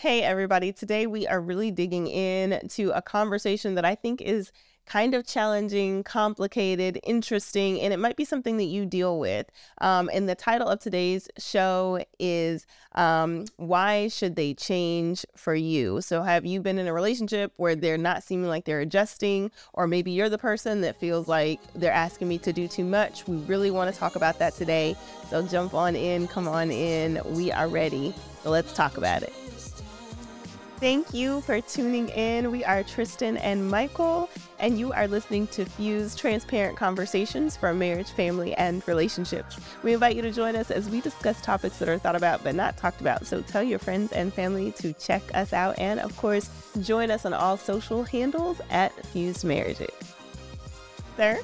Hey, everybody. Today we are really digging in to a conversation that I think is kind of challenging, complicated, interesting, and it might be something that you deal with. Um, and the title of today's show is um, Why Should They Change for You? So, have you been in a relationship where they're not seeming like they're adjusting, or maybe you're the person that feels like they're asking me to do too much? We really want to talk about that today. So, jump on in, come on in. We are ready. So, let's talk about it. Thank you for tuning in. We are Tristin and Michael, and you are listening to Fused Transparent Conversations for Marriage, Family, and Relationships. We invite you to join us as we discuss topics that are thought about but not talked about. So tell your friends and family to check us out, and of course, join us on all social handles at Fused Marriages. Sir?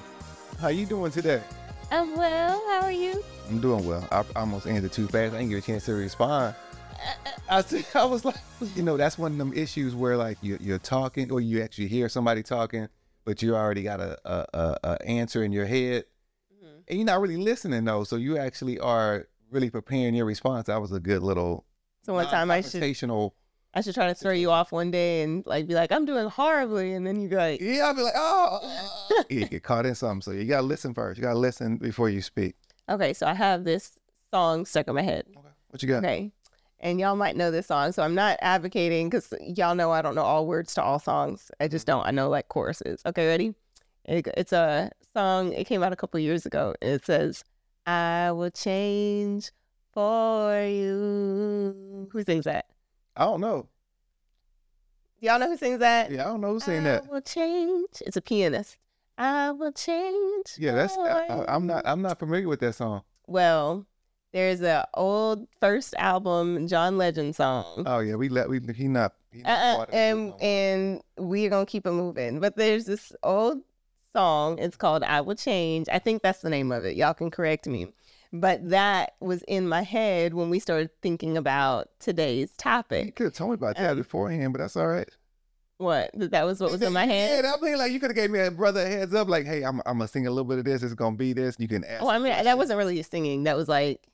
How you doing today? I'm well. How are you? I'm doing well. I almost answered too fast. I didn't get a chance to respond. I I was like, you know, that's one of them issues where like you, you're talking or you actually hear somebody talking, but you already got a, a, a, a answer in your head, mm-hmm. and you're not really listening though. So you actually are really preparing your response. That was a good little. So one uh, time I should. I should try to throw you off one day and like be like, I'm doing horribly, and then you be like, Yeah, I'll be like, oh, uh, uh, you get caught in something. So you gotta listen first. You gotta listen before you speak. Okay, so I have this song stuck in my head. Okay, what you got? Okay, and y'all might know this song. So I'm not advocating because y'all know I don't know all words to all songs. I just mm-hmm. don't. I know like choruses. Okay, ready? It, it's a song. It came out a couple years ago. It says, "I will change for you." Who sings that? I don't know. Y'all know who sings that? Yeah, I don't know who sings that. I will change. It's a pianist. I will change. Yeah, that's. I, I'm not. I'm not familiar with that song. Well, there's a old first album John Legend song. Oh yeah, we let we he not. He not uh-uh, and and we're gonna keep it moving. But there's this old song. It's called "I Will Change." I think that's the name of it. Y'all can correct me. But that was in my head when we started thinking about today's topic. You could have told me about that um, beforehand, but that's all right. What? That was what was in my head? Yeah, I mean, like you could have gave me a brother heads up, like, hey, I'm, I'm gonna sing a little bit of this. It's gonna be this. You can ask. Oh, I mean, that wasn't really singing. That was like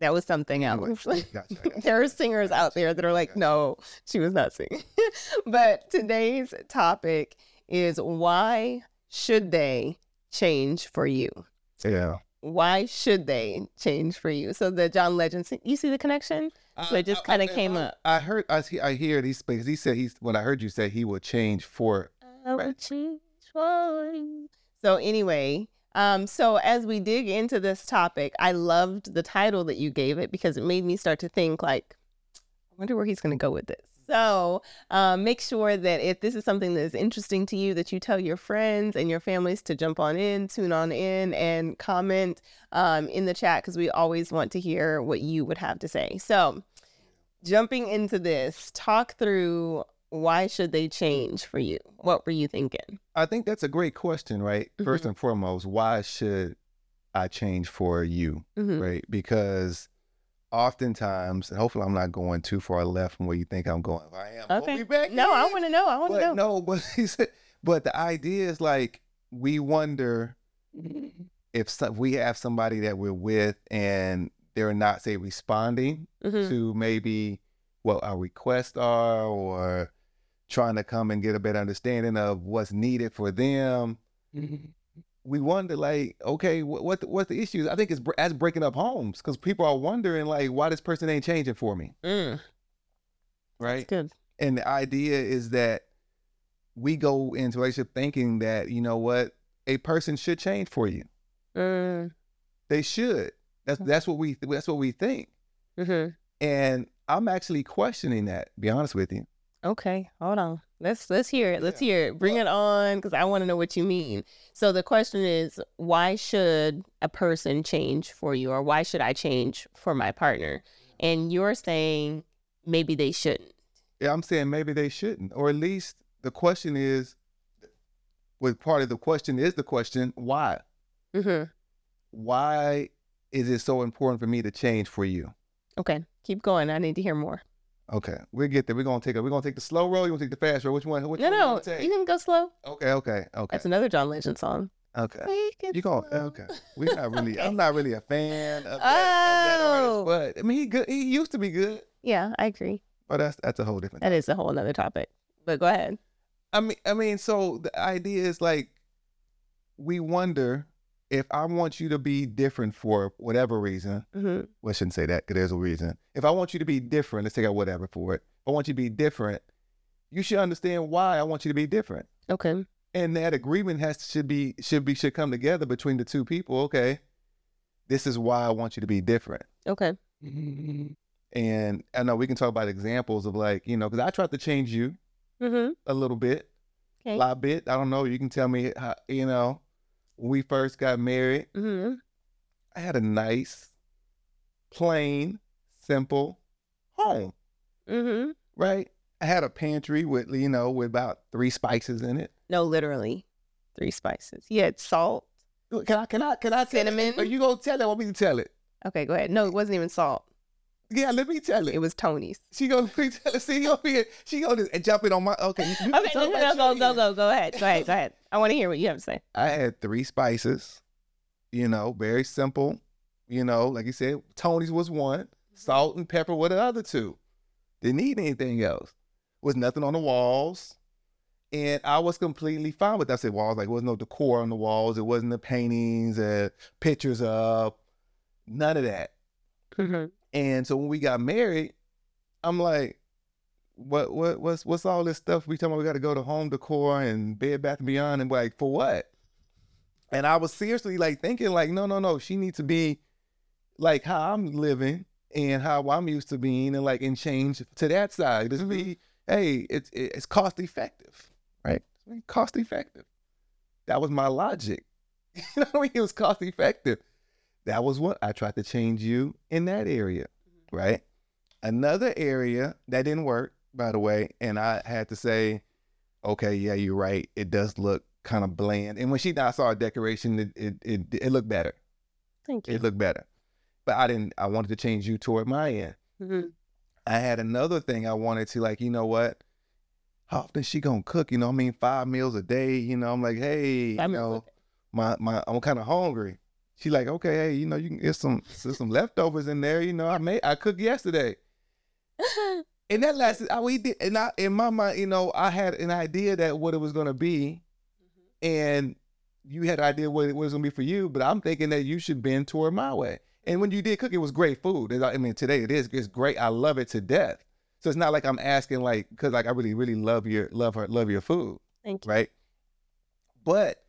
that was something else. Gotcha, gotcha. there are singers out there that are like, no, she was not singing. but today's topic is why should they change for you? Yeah. Why should they change for you? So the John Legend, you see the connection? So uh, it just kind of came I, up. I heard, I, see. I hear these because he said he's. When I heard you say he will change for. I will change for you. So anyway, um, so as we dig into this topic, I loved the title that you gave it because it made me start to think like, I wonder where he's going to go with this. So um, make sure that if this is something that is interesting to you, that you tell your friends and your families to jump on in, tune on in, and comment um, in the chat because we always want to hear what you would have to say. So jumping into this, talk through why should they change for you? What were you thinking? I think that's a great question, right? Mm-hmm. First and foremost, why should I change for you, mm-hmm. right? Because oftentimes, and hopefully I'm not going too far left from where you think I'm going. If I am, okay. back no, in. I want to know. I want to know. No, but he said, but the idea is like we wonder if some, we have somebody that we're with and they're not say responding mm-hmm. to maybe what our requests are or trying to come and get a better understanding of what's needed for them. Mm-hmm. We wonder, like, okay, what what the, what's the issues? I think it's as breaking up homes because people are wondering, like, why this person ain't changing for me, mm. right? That's good. And the idea is that we go into relationship thinking that you know what a person should change for you. Mm. They should. That's that's what we that's what we think. Mm-hmm. And I'm actually questioning that. Be honest with you. Okay, hold on. Let's let's hear it. Let's yeah. hear it. Bring well, it on because I want to know what you mean. So the question is, why should a person change for you, or why should I change for my partner? And you're saying maybe they shouldn't. Yeah, I'm saying maybe they shouldn't, or at least the question is, with part of the question is the question why. Mm-hmm. Why is it so important for me to change for you? Okay, keep going. I need to hear more. Okay, we'll get there. We're gonna take a. We're gonna take the slow road. You want to take the fast road? Which one? Which no, one no, you, you can go slow. Okay, okay, okay. That's another John Legend song. Okay, you go. Okay, we're not really. I'm not really a fan of that, oh. Of that artist, oh. but I mean, he good. He used to be good. Yeah, I agree. But that's that's a whole different. That is a whole another topic. But go ahead. I mean, I mean, so the idea is like, we wonder if I want you to be different for whatever reason. Mm-hmm. Well, I shouldn't say that because there's a reason. If I want you to be different, let's take out whatever for it. I want you to be different, you should understand why I want you to be different. Okay. And that agreement has to, should be should be should come together between the two people. Okay, this is why I want you to be different. Okay. And I know we can talk about examples of like you know because I tried to change you Mm-hmm. a little bit, Okay. a lot bit. I don't know. You can tell me how you know when we first got married. Mm-hmm. I had a nice, plain, simple home, Mm-hmm. right? I had a pantry with you know with about three spices in it. No, literally. Three spices. You had salt. Can I? Can I? Can I? tell? Cinnamon. Are you gonna tell it? I want me to tell it? Okay, go ahead. No, it wasn't even salt. Yeah, let me tell it. It was Tony's. She gonna let me tell it. See, you over here. She gonna just jump in on my. Okay, you, you can Okay, no, no, go, go, go, go ahead. Go ahead, go ahead. I want to hear what you have to say. I had three spices. You know, very simple. You know, like you said, Tony's was one. Salt and pepper were the other two. Didn't need anything else. Was nothing on the walls. And I was completely fine with that. I said walls, like there was no decor on the walls. It wasn't the paintings and pictures of none of that. Mm-hmm. And so when we got married, I'm like, what what what's what's all this stuff we talking about we gotta go to home decor and bed bath and beyond and like for what? And I was seriously like thinking like, no, no, no, she needs to be like how I'm living and how I'm used to being and like and change to that side. Just be, mm-hmm. hey, it's it's cost effective, right? Cost effective. That was my logic. you know what I mean? It was cost effective. That was what I tried to change you in that area, right? Another area that didn't work, by the way, and I had to say, okay, yeah, you're right. It does look kind of bland. And when she I saw a decoration, it it it, it looked better. Thank you. It looked better. But I didn't. I wanted to change you toward my end. Mm-hmm. I had another thing I wanted to like. You know what? How often she gonna cook? You know, I mean, five meals a day. You know, I'm like, hey, you know, my my I'm kind of hungry. She like, okay, hey, you know, you can get some there's some leftovers in there. You know, I made I cooked yesterday, and that lasted. I we did, and I in my mind, you know, I had an idea that what it was gonna be, mm-hmm. and you had an idea what it was gonna be for you. But I'm thinking that you should bend toward my way. And when you did cook, it was great food. I mean, today it is. It's great. I love it to death. So it's not like I'm asking like because like I really really love your love her love your food Thank you. right? But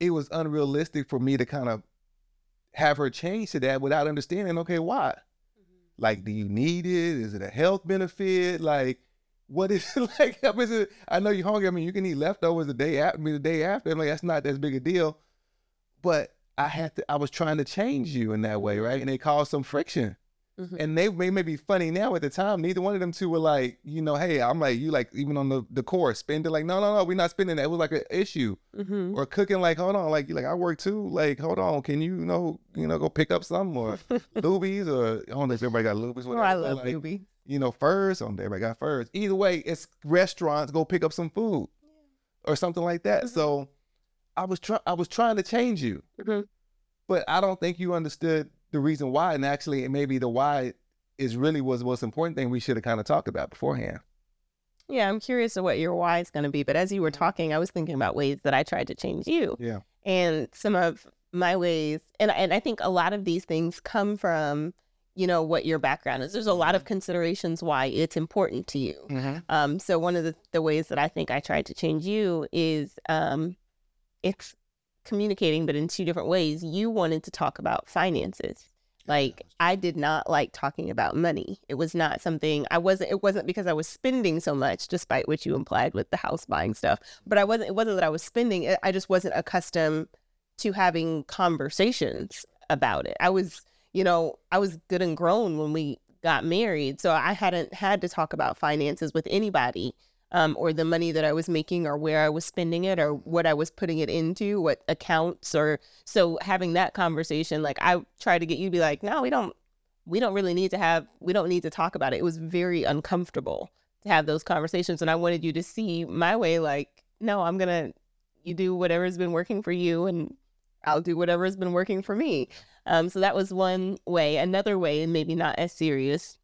it was unrealistic for me to kind of have her change to that without understanding, okay, why? Mm-hmm. Like, do you need it? Is it a health benefit? Like, what is it like? Is it, I know you're hungry. I mean, you can eat leftovers the day after. I mean, the day after. I'm like, that's not that big a deal. But I had to. I was trying to change you in that way, mm-hmm. right? And it caused some friction. Mhm. And they may, may be funny now at the time. Neither one of them two were like, you know, hey, I'm like, you like, even on the, the course, spend it. Like, no, no, no, we're not spending that. It was like an issue Mm-hmm. or cooking like hold on like you like I work too like hold on can you, you know you know go pick up some or Luby's or I don't know if everybody got Luby's Oh, I love like, Ruby. you know Furr's on there everybody got Furr's either way it's restaurants go pick up some food or something like that Mhm. so I was trying I was trying to change you Mhm. but I don't think you understood the reason why and actually maybe the why is really was the most important thing we should have kind of talked about beforehand. Yeah, I'm curious of what your why is going to be. But as you were talking, I was thinking about ways that I tried to change you. yeah. And some of my ways and and I think a lot of these things come from you know what your background is. There's a lot of considerations why it's important to you. Um so one of the, the ways that I think I tried to change you is um it's communicating but in two different ways you wanted to talk about finances like I did not like talking about money. It was not something I wasn't it wasn't because I was spending so much despite what you implied with the house buying stuff. But I wasn't it wasn't that I was spending. I just wasn't accustomed to having conversations about it. I was, you know, I was good and grown when we got married, so I hadn't had to talk about finances with anybody. Um, or the money that I was making, or where I was spending it, or what I was putting it into, what accounts, or so having that conversation, like I tried to get you to be like, no, we don't, we don't really need to have, we don't need to talk about it. It was very uncomfortable to have those conversations, and I wanted you to see my way, like, no, I'm gonna, you do whatever has been working for you, and I'll do whatever has been working for me. Um, so that was one way. Another way, and maybe not as serious,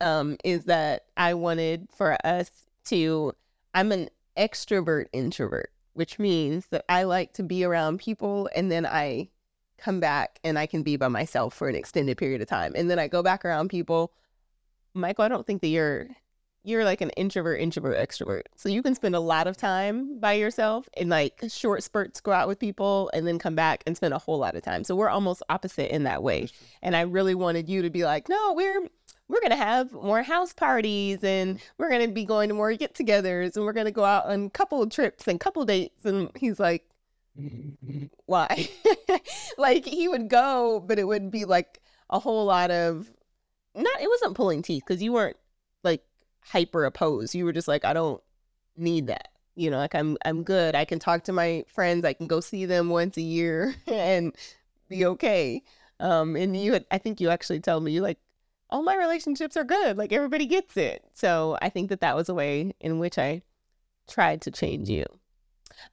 um, is that I wanted for us to, I'm an extrovert introvert, which means that I like to be around people and then I come back and I can be by myself for an extended period of time. And then I go back around people. Michael, I don't think that you're you're like an introvert, introvert, extrovert. So you can spend a lot of time by yourself and like short spurts go out with people and then come back and spend a whole lot of time. So we're almost opposite in that way. And I really wanted you to be like, no, we're we're gonna have more house parties and we're gonna be going to more get-togethers and we're gonna go out on couple trips and couple dates. And he's like, why? like he would go, but it would be like a whole lot of not. It wasn't pulling teeth because you weren't like hyper opposed. You were just like, I don't need that. You know, like I'm I'm good. I can talk to my friends. I can go see them once a year and be okay. Um, and you, had, I think you actually told me you like all my relationships are good. Like everybody gets it. So I think that that was a way in which I tried to change you.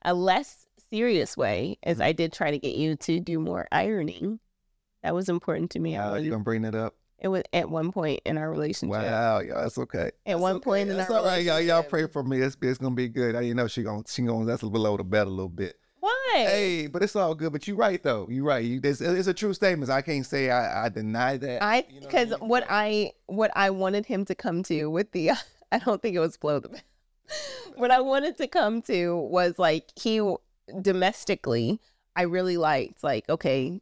A less serious way is mm-hmm. I did try to get you to do more ironing. That was important to me. Wow, you gonna bring that up? It was at one point in our relationship. Wow, yeah, that's okay. At that's one okay. point in that's our all right, y'all. Y'all pray for me. It's, it's gonna be good. I you know she gonna she gonna that's below the belt a little bit. Hey, but it's all good. But you're right though. You're right. You, it's, it's a true statement. I can't say I, I deny that. I because you know what, I mean? what I what I wanted him to come to with the I don't think it was blow the what I wanted to come to was like he domestically, I really liked like, okay,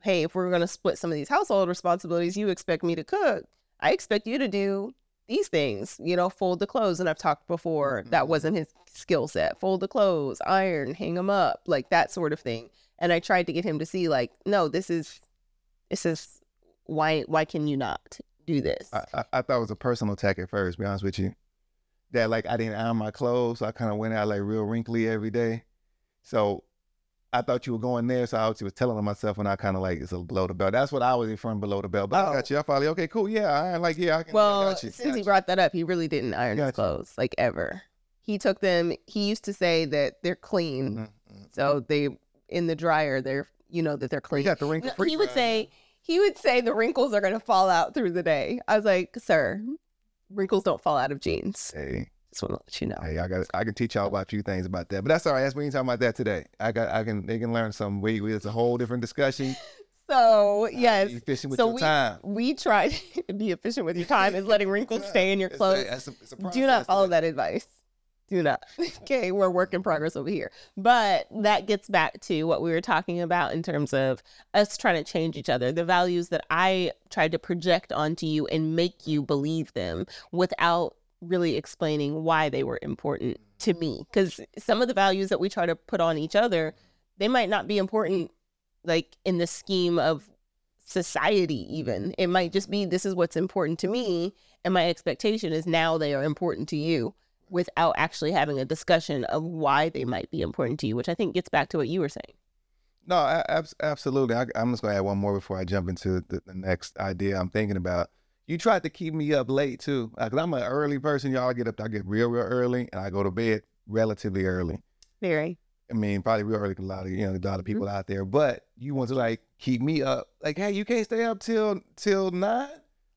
hey, if we're gonna split some of these household responsibilities, you expect me to cook. I expect you to do these things, you know, fold the clothes. And I've talked before, that mm-hmm. wasn't his skill set. Fold the clothes, iron, hang them up, like that sort of thing. And I tried to get him to see, like, no, this is, this is why, why can you not do this? I, I, I thought it was a personal attack at first, be honest with you. That like I didn't iron my clothes. So I kind of went out like real wrinkly every day. So I thought you were going there, so I was, was telling myself, and I kind of like it's a below the belt. That's what I was referring below the belt. But oh. I got you. I finally okay, cool, yeah. I like yeah. I can, well, I since he brought that up, he really didn't iron his clothes like ever. He took them. He used to say that they're clean, mm-hmm, so they in the dryer. They're you know that they're clean. You got the wrinkle. No, he would say he would say the wrinkles are going to fall out through the day. I was like, sir, wrinkles don't fall out of jeans. Hey. Just want to let you know. Hey, I got I can teach y'all about a few things about that, but that's all right. That's we ain't talking about that today. I got I can they can learn some. We, we it's a whole different discussion. So uh, yes, be efficient with so your we, time. We try to be efficient with your time is letting wrinkles stay in your clothes. It's a, it's a Do not follow that advice. Do not. okay, we're work in progress over here. But that gets back to what we were talking about in terms of us trying to change each other. The values that I tried to project onto you and make you believe them without really explaining why they were important to mm-hmm. me because some of the values that we try to put on each other they might not be important like in the scheme of society even. It might just be this is what's important to me and my expectation is now they are important to you without actually having a discussion of why they might be important to you which i think gets back to what you were saying. No ab- absolutely. I, am just going to add one more before i jump into the, the next idea i'm thinking about you tried to keep me up late too, because I'm an early person. Y'all I get up, I get real, real early, and I go to bed relatively early. Very. I mean, probably real early. A lot of you know, a lot of people mm-hmm. out there, but you want to like keep me up. Like, hey, you can't stay up till till nine.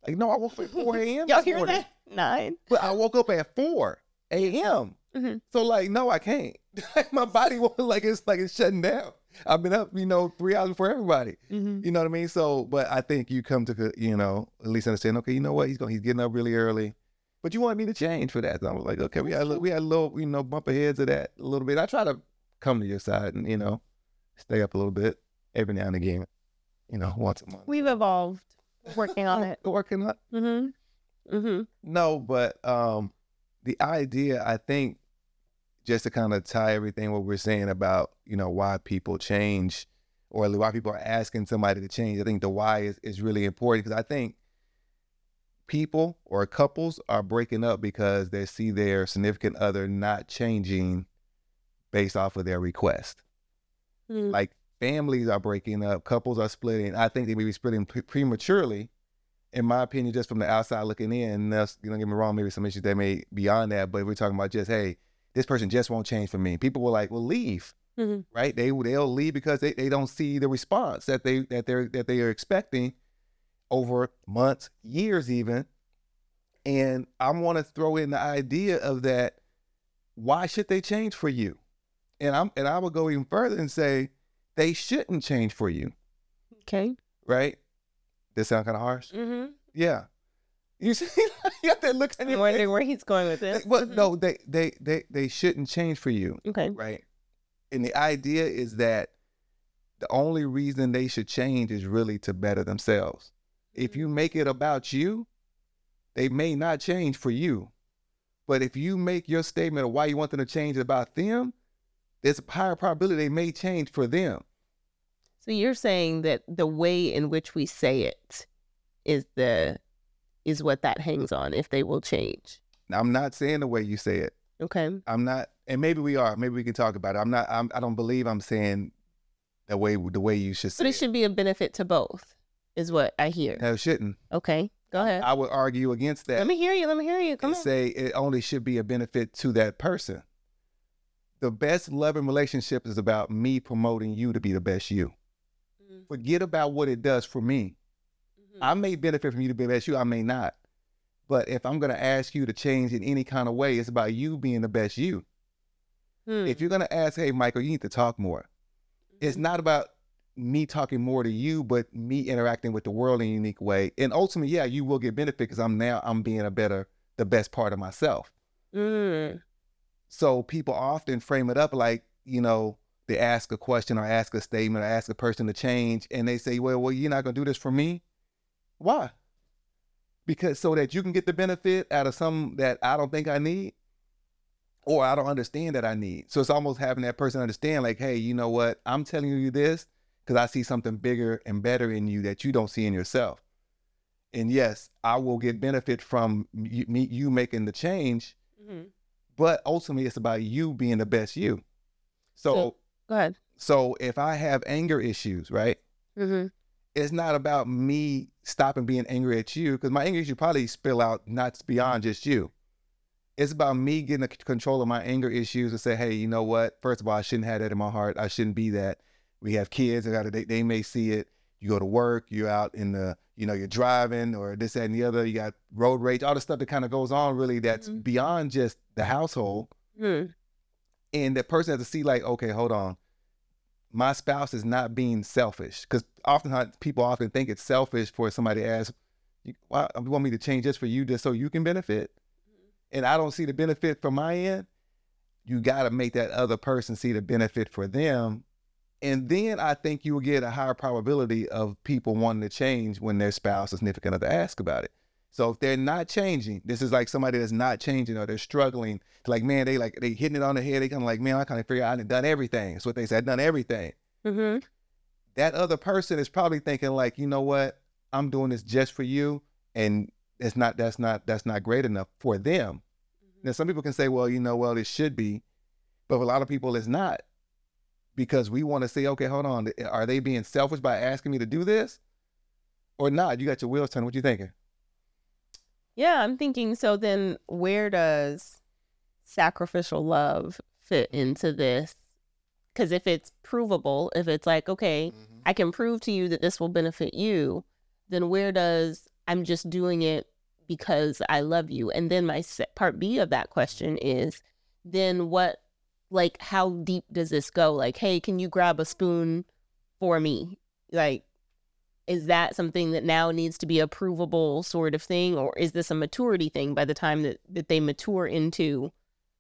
Like, no, I woke up at four a.m. Y'all hear that? Nine. But I woke up at four a.m. Mm-hmm. So like, no, I can't. My body won't like it's like it's shutting down. I've been up, you know, three hours before everybody. Mm-hmm. You know what I mean? So, but I think you come to, you know, at least understand. Okay, you know what? He's going, he's getting up really early. But you want me to change for that? So I was like, okay, we had we had a little, you know, bump aheads of that a little bit. I try to come to your side and you know, stay up a little bit every now and again. You know, once a month. We've evolved, working on it. working on. Mm-hmm. Mm-hmm. No, but um, the idea I think just to kind of tie everything what we're saying about you know why people change or why people are asking somebody to change i think the why is, is really important because i think people or couples are breaking up because they see their significant other not changing based off of their request mm. like families are breaking up couples are splitting i think they may be splitting pre- prematurely in my opinion just from the outside looking in that's you don't get me wrong maybe some issues that may beyond that but we're talking about just hey this person just won't change for me. People were like, well, leave. Mm-hmm. Right? They they'll leave because they, they don't see the response that they that they're that they are expecting over months, years even. And I want to throw in the idea of that. Why should they change for you? And I'm and I would go even further and say they shouldn't change for you. Okay. Right? This sound kind of harsh. Mm-hmm. Yeah. You see, you got that look I'm your wondering face. where he's going with They- this. Well, Mhm. no, they they they they shouldn't change for you, Okay. right? And the idea is that the only reason they should change is really to better themselves. If you make it about you, they may not change for you. But if you make your statement of why you want them to change about them, there's a higher probability they may change for them. So you're saying that the way in which we say it is the is what that hangs on if they will change. I'm not saying the way you say it. Okay. I'm not, and maybe we are. Maybe we can talk about it. I'm not. I'm, I don't believe I'm saying the way the way you should say But it should be a benefit to both, is what I hear. No, it shouldn't. Okay. Go ahead. I would argue against that Let me hear you. Let me hear you. Come and on. say it only should be a benefit to that person. The best loving relationship is about me promoting you to be the best you. Mhm. Forget about what it does for me. I may benefit from you to be the best you. I may not. But if I'm going to ask you to change in any kind of way, it's about you being the best you. Hmm. If you're going to ask, hey, Michael, you need to talk more. It's not about me talking more to you, but me interacting with the world in a unique way. And ultimately, yeah, you will get benefit because I'm now I'm being a better, the best part of myself. Mm. So people often frame it up like, you know, they ask a question or ask a statement or ask a person to change, and they say, Well, well, you're not gonna do this for me. Why? Because so that you can get the benefit out of something that I don't think I need or I don't understand that I need. So it's almost having that person understand, like, hey, you know what? I'm telling you this because I see something bigger and better in you that you don't see in yourself. And yes, I will get benefit from you, me, you making the change, Mhm. but ultimately it's about you being the best you. So, So- Go ahead. so if I have anger issues, right? Mm-hmm. It's not about me stopping being angry at you because my anger issue probably spill out not beyond just you. It's about me getting c- control of my anger issues and say, hey, you know what? First of all, I shouldn't have that in my heart. I shouldn't be that. We have kids. Gotta, they, they may see it. You go to work. You're out in the, you know, you're driving or this, that, and the other. You got road rage. All the stuff that kind of goes on. Really, that's Mhm. beyond just the household. Mm. and that person has to see like okay hold on my spouse is not being selfish. Because oftentimes people often think it's selfish for somebody to ask you, why you want me to change this for you just so you can benefit? And i don't see the benefit from my end. You got to make that other person see the benefit for them. And then i think you will get a higher probability of people wanting to change when their spouse or significant other ask about it so if they're not changing, this is like somebody that's not changing or they're struggling. Like, man, they like they hitting it on the head. They kind of like, man, I kind of figure out I done everything. That's what they said, I've done everything. Mm-hmm. That other person is probably thinking like, you know what, I'm doing this just for you, and it's not that's not that's not great enough for them. Now some people can say, well, you know, well, it should be, but for a lot of people, it's not because we want to say, okay, hold on, are they being selfish by asking me to do this, or not? You got your wheels turning. What you thinking? Yeah, I'm thinking so then where does sacrificial love fit into this? Because if it's provable, if it's like, okay, mm-hmm. I can prove to you that this will benefit you, then where does I'm just doing it because I love you? And then my part B of that question is then what, like, how deep does this go? Like, hey, can you grab a spoon for me? Like, is that something that now needs to be a provable sort of thing? Or is this a maturity thing by the time that, that they mature into?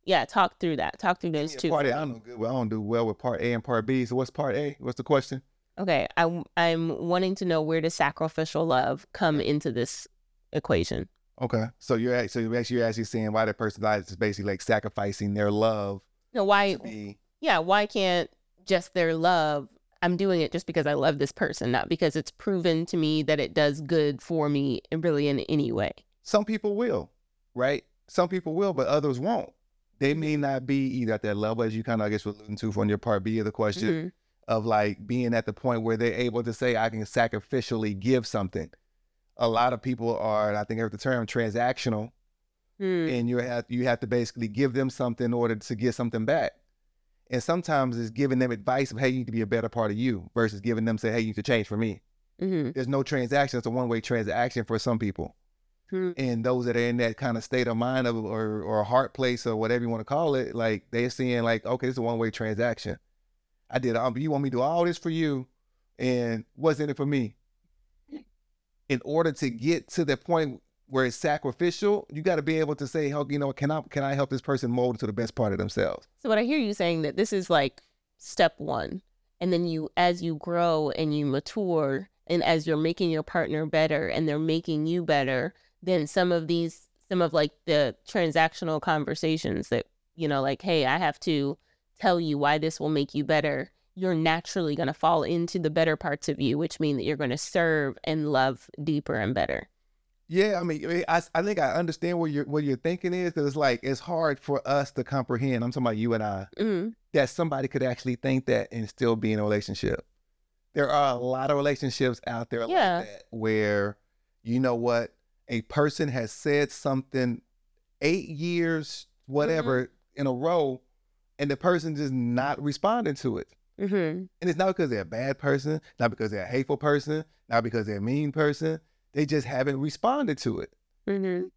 Yeah, talk through that. Talk through those Yeah, two. Part A, I don't do well. I don't do well with part A and part B. So what's part A? What's the question? Okay, I'm I'm wanting to know where does sacrificial love come into this equation? Okay. So you're so you're actually, you're actually saying why that person dies is basically like sacrificing their love No, why? Yeah, why can't just their love? I'm doing it just because I love this person, not because it's proven to me that it does good for me, really in any way. some people will, right? Some people will, but others won't. They may not be either at that level, as you kind of I guess were alluding to from your part B of the question, Mhm. of like being at the point where they're able to say, I can sacrificially give something. A lot of people are, I think I heard the term transactional, Hmm. and you have you have to basically give them something in order to get something back. And sometimes it's giving them advice of hey, you need to be a better part of you versus giving them say, hey, you need to change for me. Mhm. There's no transaction. It's a one way transaction for some people. Hmm. And those that are in that kind of state of mind of, or or heart place or whatever you want to call it, like they're seeing like, okay, it's a one way transaction. I did. Um, you want me to do all this for you, and what's in it for me? In order to get to the point where it's sacrificial, you got to be able to say, "Help, you know, can I can I help this person mold into the best part of themselves?" So what I hear you saying that this is like step one, and then you, as you grow and you mature, and as you're making your partner better, and they're making you better, then some of these, some of like the transactional conversations that you know, like, hey, I have to tell you why this will make you better. You're naturally going to fall into the better parts of you, which mean that you're going to serve and love deeper and better. Yeah, I mean, I, I think I understand what your what your thinking is. because it's like it's hard for us to comprehend. I'm talking about you and I mm-hmm. that somebody could actually think that and still be in a relationship. There are a lot of relationships out there yeah. like that where you know what a person has said something eight years whatever mm-hmm. in a row, and the person just not responding to it. Mm-hmm. And it's not because they're a bad person, not because they're a hateful person, not because they're a mean person they just haven't responded to it. Mm-hmm.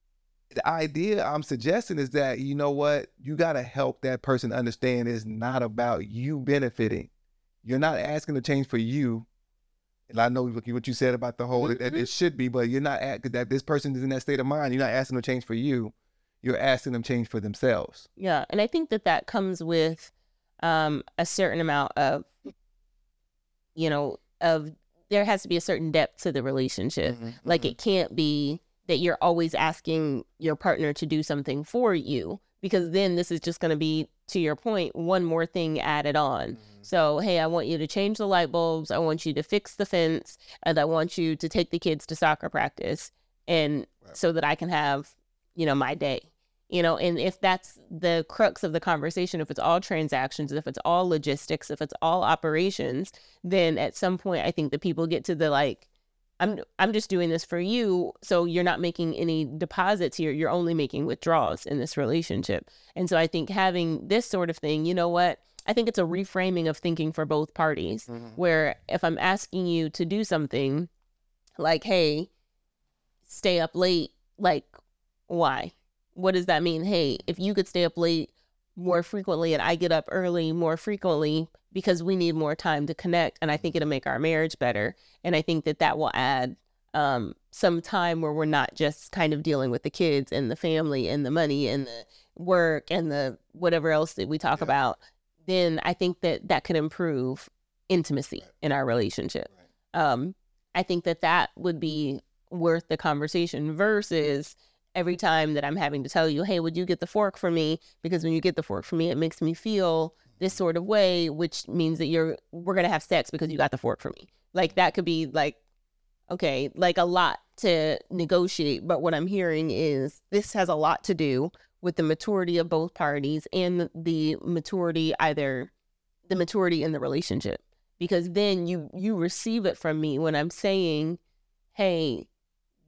The idea I'm suggesting is that, you know what, you got to help that person understand it's not about you benefiting. You're not asking to change for you. And I know what you said about the whole, mm-hmm. that it should be, but you're not at, that this person is in that state of mind. You're not asking them to change for you. You're asking them change for themselves. Yeah. And I think that that comes with um, a certain amount of, you know, of there has to be a certain depth to the relationship. Mm-hmm, like mm-hmm. it can't be that you're always asking your partner to do something for you because then this is just going to be to your point one more thing added on. Mm-hmm. So, hey, I want you to change the light bulbs, I want you to fix the fence, and I want you to take the kids to soccer practice and right. so that I can have, you know, my day you know and if that's the crux of the conversation if it's all transactions if it's all logistics if it's all operations then at some point i think the people get to the like i'm i'm just doing this for you so you're not making any deposits here. You're only making withdrawals in this relationship. And so i think having this sort of thing you know what? I think it's a reframing of thinking for both parties mm-hmm. where if i'm asking you to do something like hey stay up late like why what does that mean? Hey, if you could stay up late more frequently and I get up early more frequently because we need more time to connect and I think it'll make our marriage better. And I think that that will add um, some time where we're not just kind of dealing with the kids and the family and the money and the work and the whatever else that we talk yeah. about. Then I think that that could improve intimacy right. in our relationship. Right. Um, I think that that would be worth the conversation versus every time that I'm having to tell you, hey, would you get the fork for me? Because when you get the fork for me, it makes me feel this sort of way, which means that you're we're gonna have sex because you got the fork for me. Like that could be like, okay, like a lot to negotiate. But what I'm hearing is this has a lot to do with the maturity of both parties and the maturity either the maturity in the relationship. Because then you you receive it from me when I'm saying, hey,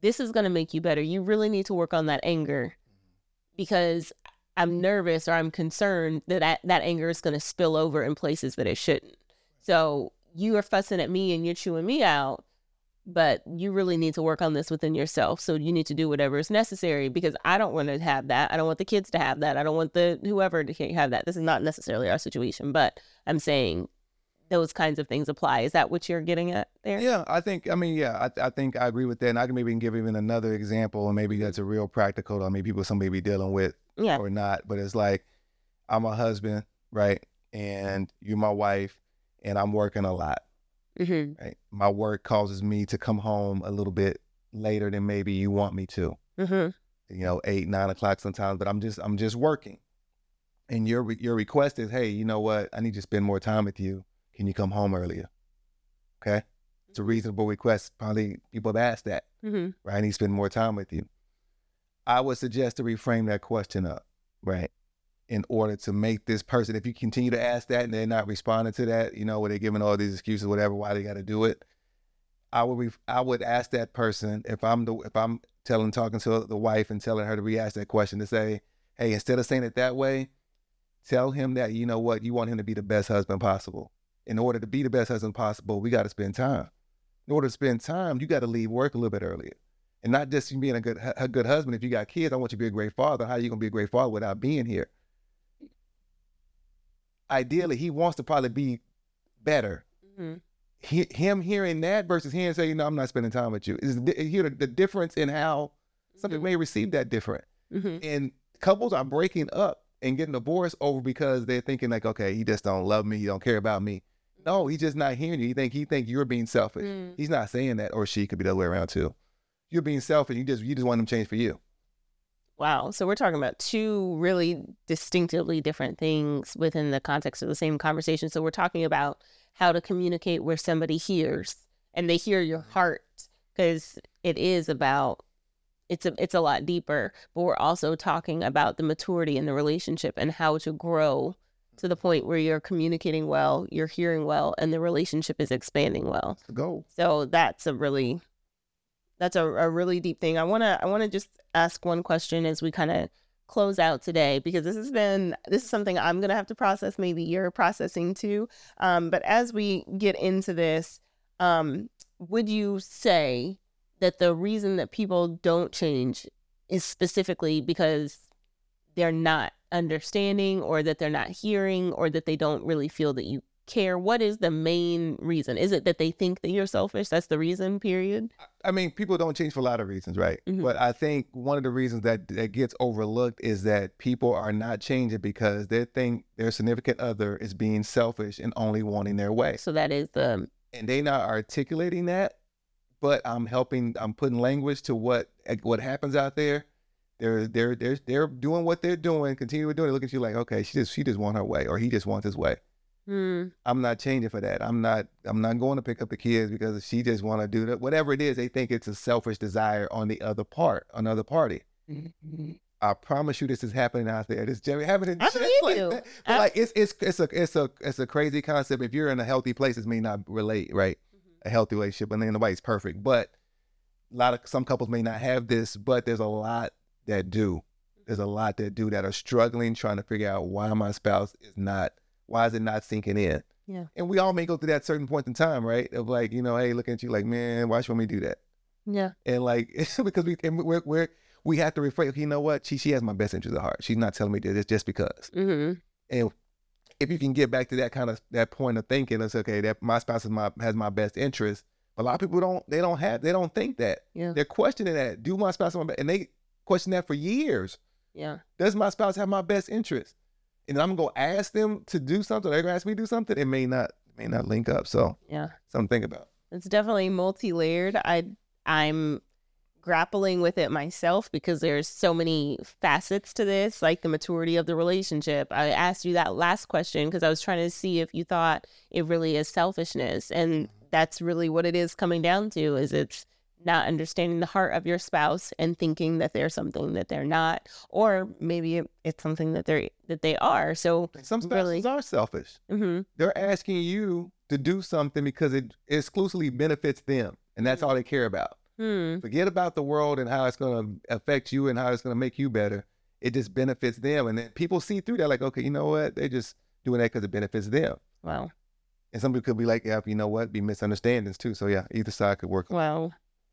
this is going to make you better. You really need to work on that anger because I'm nervous or I'm concerned that that, that anger is going to spill over in places that it shouldn't. So you are fussing at me and you're chewing me out, but you really need to work on this within yourself. So you need to do whatever is necessary because I don't want to have that. I don't want the kids to have that. I don't want the whoever to have that. This is not necessarily our situation, but I'm saying those kinds of things apply. Is that what you're getting at there? Yeah, I think. I mean, yeah, I, I think I agree with that. And I can maybe give even another example, and maybe that's a real practical. I mean, people some may be dealing with, yeah. or not. But it's like I'm a husband, right? And you're my wife, and I'm working a lot. Mm-hmm. Right? My work causes me to come home a little bit later than maybe you want me to. Mm-hmm. You know, eight, nine o'clock sometimes. But I'm just I'm just working. And your your request is, hey, you know what? I need to spend more time with you can you come home earlier? Okay. It's a reasonable request. Probably people have asked that, mm-hmm. right? I need to spend more time with you. I would suggest to reframe that question up, right? In order to make this person, if you continue to ask that and they're not responding to that, you know, where they're giving all these excuses, whatever, why they got to do it, I would re- I would ask that person if I'm the if I'm telling talking to the wife and telling her to re-ask that question to say, hey, instead of saying it that way, tell him that you know what you want him to be the best husband possible in order to be the best husband possible, we got to spend time. In order to spend time, you got to leave work a little bit earlier. and not just you being a good a good husband. If you got kids, I want you to be a great father. How are you gonna be a great father without being here? Ideally, he wants to probably be better. Mm-hmm. He, him hearing that versus hearing say, "No, I'm not spending time with you." Is here the, the difference in how something mm-hmm. may receive that different. Mm-hmm. And couples are breaking up and getting divorced over because they're thinking like, "Okay, he just don't love me. He don't care about me." No, he's just not hearing you. He think he think you're being selfish. Mm. He's not saying that, or she could be the other way around too. You're being selfish. You just you just want them to change for you. Wow. So we're talking about two really distinctively different things within the context of the same conversation. So we're talking about how to communicate where somebody hears and they hear your mm-hmm. heart because it is about it's a it's a lot deeper, but we're also talking about the maturity in the relationship and how to grow to the point where you're communicating well, you're hearing well, and the relationship is expanding well. That's the goal. So that's a really that's a, a really deep thing. I wanna I wanna just ask one question as we kind of close out today because this has been this is something I'm gonna have to process. Maybe you're processing too. Um, but as we get into this, um, would you say that the reason that people don't change is specifically because they're not understanding or that they're not hearing or that they don't really feel that you care what is the main reason? Is it that they think that you're selfish? That's the reason period? I mean people don't change for a lot of reasons right? Mm-hmm. but i think one of the reasons that that gets overlooked is that people are not changing because they think their significant other is being selfish and only wanting their way. So that is the and they not articulating that but i'm helping i'm putting language to what what happens out there they're they're they're they're doing what they're doing, continue doing it. Look at you like, okay, she just she just want her way, or he just wants his way. Mm. I'm not changing for that. I'm not I'm not going to pick up the kids because she just want to do that. Whatever it is, they think it's a selfish desire on the other part, another party. Mm-hmm. I promise you, this is happening out there. This Jerry happening. I believe like you. But like it's it's it's a it's a it's a crazy concept. If you're in a healthy place, it may not relate, right? Mm-hmm. A healthy relationship, and then nobody's perfect, but a lot of some couples may not have this, but there's a lot that do. There's a lot that do that are struggling trying to figure out why my spouse is not, why is it not sinking in? Yeah. And we all may go through that certain point in time, right? Of like, you know, hey, looking at you like, man, why should we do that? Yeah. And like, because we, and we're, we're, we have to refrain. You know what? She she has my best interest at heart. She's not telling me this just because. Mm-hmm. And if you can get back to that kind of that point of thinking, it's okay. That my spouse is my has my best interest. a lot of people don't. They don't have. They don't think that. Yeah. They're questioning that. Do my spouse my best? And they question that for years. Yeah. Does my spouse have my best interest? And I'm gonna go ask them to do something. They're gonna ask me to do something. It may not may not link up. So yeah, something to think about. It's definitely multi-layered. I I'm grappling with it myself because there's so many facets to this, like the maturity of the relationship. I asked you that last question because I was trying to see if you thought it really is selfishness, and mm-hmm. that's really what it is coming down to. Is it's not understanding the heart of your spouse and thinking that they're something that they're not, or maybe it's something that they're that they are. So some spouses really, are selfish. Mm-hmm. They're asking you to do something because it exclusively benefits them, and that's mm-hmm. all they care about. Hmm. Forget about the world and how it's going to affect you and how it's going to make you better. It just benefits them, and then people see through that, like, okay, you know what? They're just doing that because it benefits them. Wow. And some people could be like, yeah, you know what? Be misunderstandings too. So yeah, either side could work. Wow.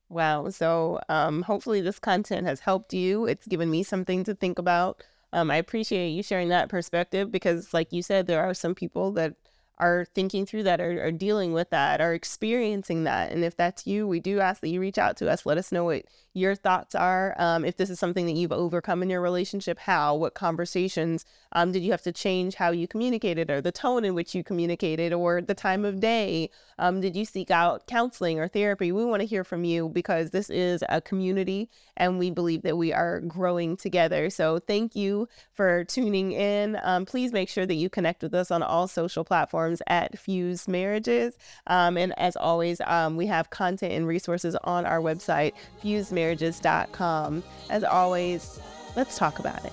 Wow. So um, hopefully this content has helped you. It's given me something to think about. Um, I appreciate you sharing that perspective because, like you said, there are some people that are thinking through that or are dealing with that are experiencing that. And if that's you we do ask that you reach out to us. Let us know what your thoughts are. Um, if this is something that you've overcome in your relationship how what conversations um, did you have to change how you communicated or the tone in which you communicated or the time of day? Um, did you seek out counseling or therapy? We want to hear from you because this is a community and we believe that we are growing together. So thank you for tuning in. Um, please make sure that you connect with us on all social platforms platforms at Fused Marriages. Um, and as always, um, we have content and resources on our website, fusedmarriages.com. As always, let's talk about it.